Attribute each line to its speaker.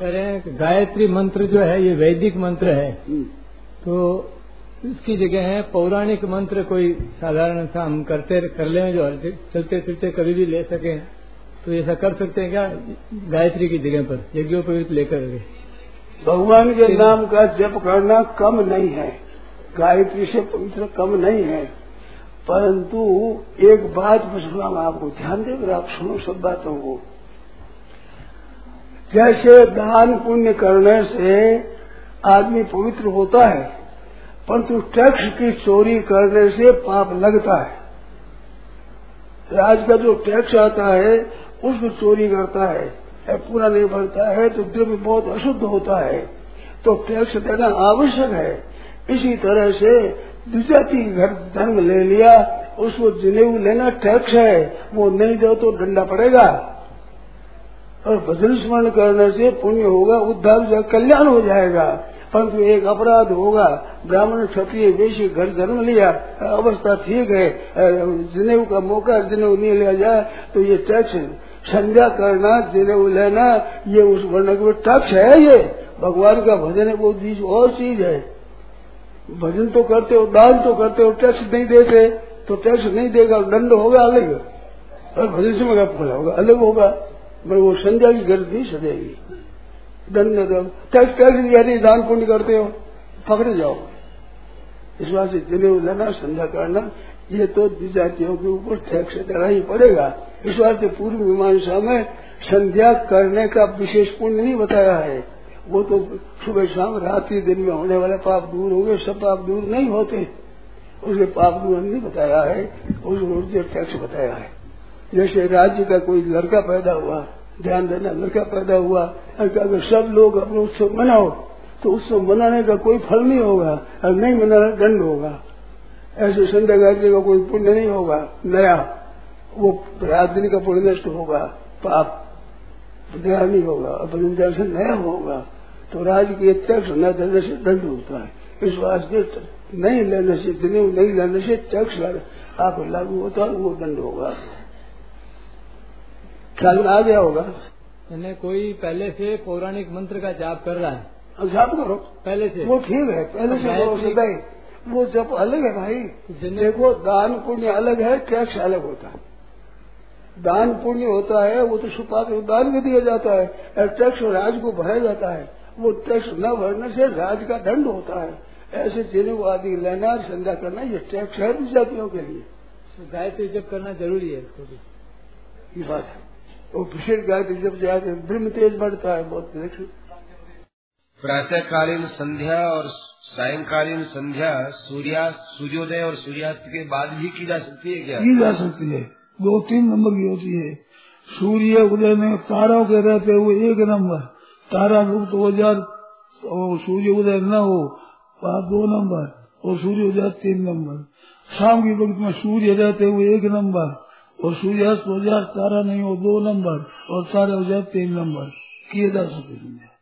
Speaker 1: कह रहे हैं कि गायत्री मंत्र जो है ये वैदिक मंत्र है।
Speaker 2: हम्म।
Speaker 1: तो इसकी जगह है पौराणिक मंत्र कोई साधारण सा हम करते कर ले जो चलते फिरते कभी भी ले सके। तो ऐसा कर सकते हैं क्या? गायत्री की जगह पर यज्ञोपवीत लेकर
Speaker 2: भगवान के नाम का जप करना कम नहीं है। गायत्री से पवित्र कम नहीं है। परंतु एक बात मैं आपको ध्यान देकर आप सुनो सब बातों को। जैसे दान पुण्य करने से आदमी पवित्र होता है, परंतु टैक्स की चोरी करने से पाप लगता है। आज का जो टैक्स आता है, उसको चोरी करता है पूरा नहीं भरता है तो द्रव्य बहुत अशुद्ध होता है। तो टैक्स देना आवश्यक है। इसी तरह से द्विजाति घर धर्म ले लिया, उसको जनेऊ लेना टैक्स है, वो नहीं दो तो डंडा पड़ेगा। और भजन स्मरण करने से पुण्य होगा, उद्धार हो जाएगा, कल्याण हो जाएगा। परंतु एक अपराध होगा, ब्राह्मण क्षत्रिय वेशी घर जन्म लिया, अवस्था ठीक है जनेऊ का मौका जनेऊ नहीं लिया जाए तो ये टैक्स संध्या करना जनेऊ लेना, ये उस वर्ण के टैक्स है ये। भगवान का भजन है, वो चीज़ और चीज़ है। भजन तो करते हो, दान तो करते हो टैक्स नहीं देते तो टैक्स नहीं देगा, दंड होगा अलग। और भजन से मगा होगा, अलग होगा। मैं वो संध्या की गलत नहीं सजेगी दंड टैक्स टैक्स यदि दान पुण्य करते हो, पकड़े जाओ। इस बात से जनेऊ लेना संध्या करना ये तो जातियों के ऊपर टैक्स देना ही पड़ेगा। इस बात से पूर्व मीमांसा में संध्या करने का विशेष पुण्य नहीं बताया है। वो तो सुबह शाम रात्रि दिन में होने वाले पाप दूर होंगे सब पाप दूर नहीं होते। उसके पाप दूर नहीं बताया है उसको टैक्स बताया है। जैसे राज्य का कोई लड़का पैदा हुआ, ध्यान देना, लड़का पैदा हुआ, अगर सब लोग अपने उत्सव मनाओ तो उत्सव मनाने का कोई फल नहीं होगा, और नहीं मनाना दंड होगा। ऐसे संध्या गायत्री का कोई पुण्य नहीं होगा, नया। वो रात दिन का पुण्य नष्ट होगा, पाप। नया नहीं होगा, अपने दर्शन नया होगा। तो राज के टैक्स न देने से दंड होता है। इस वास्ते नहीं लेने से जनेऊ नहीं लेने से टैक्स आप लागू होता है, वो दंड होगा। ख्याल आ गया होगा।
Speaker 1: मैंने कोई पहले से पौराणिक मंत्र का जाप कर रहा है।
Speaker 2: अब जाप करो।
Speaker 1: पहले से।
Speaker 2: वो ठीक है पहले से करो वो जब अलग है भाई। देखो दान पुण्य अलग है टैक्स अलग होता है। दान पुण्य होता है वो तो छुपा के दान भी दिया जाता है। और टैक्स राज को भरा जाता है। वो टैक्स न भरने से राज का दंड होता है। ऐसे जिन्हें को आदि लेना संध्या करना ये टैक्स है जातियों के लिए।
Speaker 1: तो गायत्री जब करना ज़रूरी है इसको भी।
Speaker 2: ये बात है। वो विशेष गायत्री जब जाते ब्रह्म तेज बढ़ता है बहुत
Speaker 3: प्रातःकालीन संध्या और सायंकालीन संध्या सूर्यास्त सूर्योदय और सूर्यास्त के बाद भी की जा सकती है क्या?
Speaker 2: की जा सकती है। दो तीन नंबर की होती है। सूर्य उदय में तारों के रहते हुए एक नंबर तारा गुप्त हो जाए और सूर्य उदय न हो वहाँ दो नंबर और सूर्य उदय तीन नंबर। शाम की वक्त में सूर्य रहते हुए एक नंबर और सूर्यास्त हो जाए तारा नहीं हो दो नंबर और तारा हो जाए तीन नंबर। किए जा सकते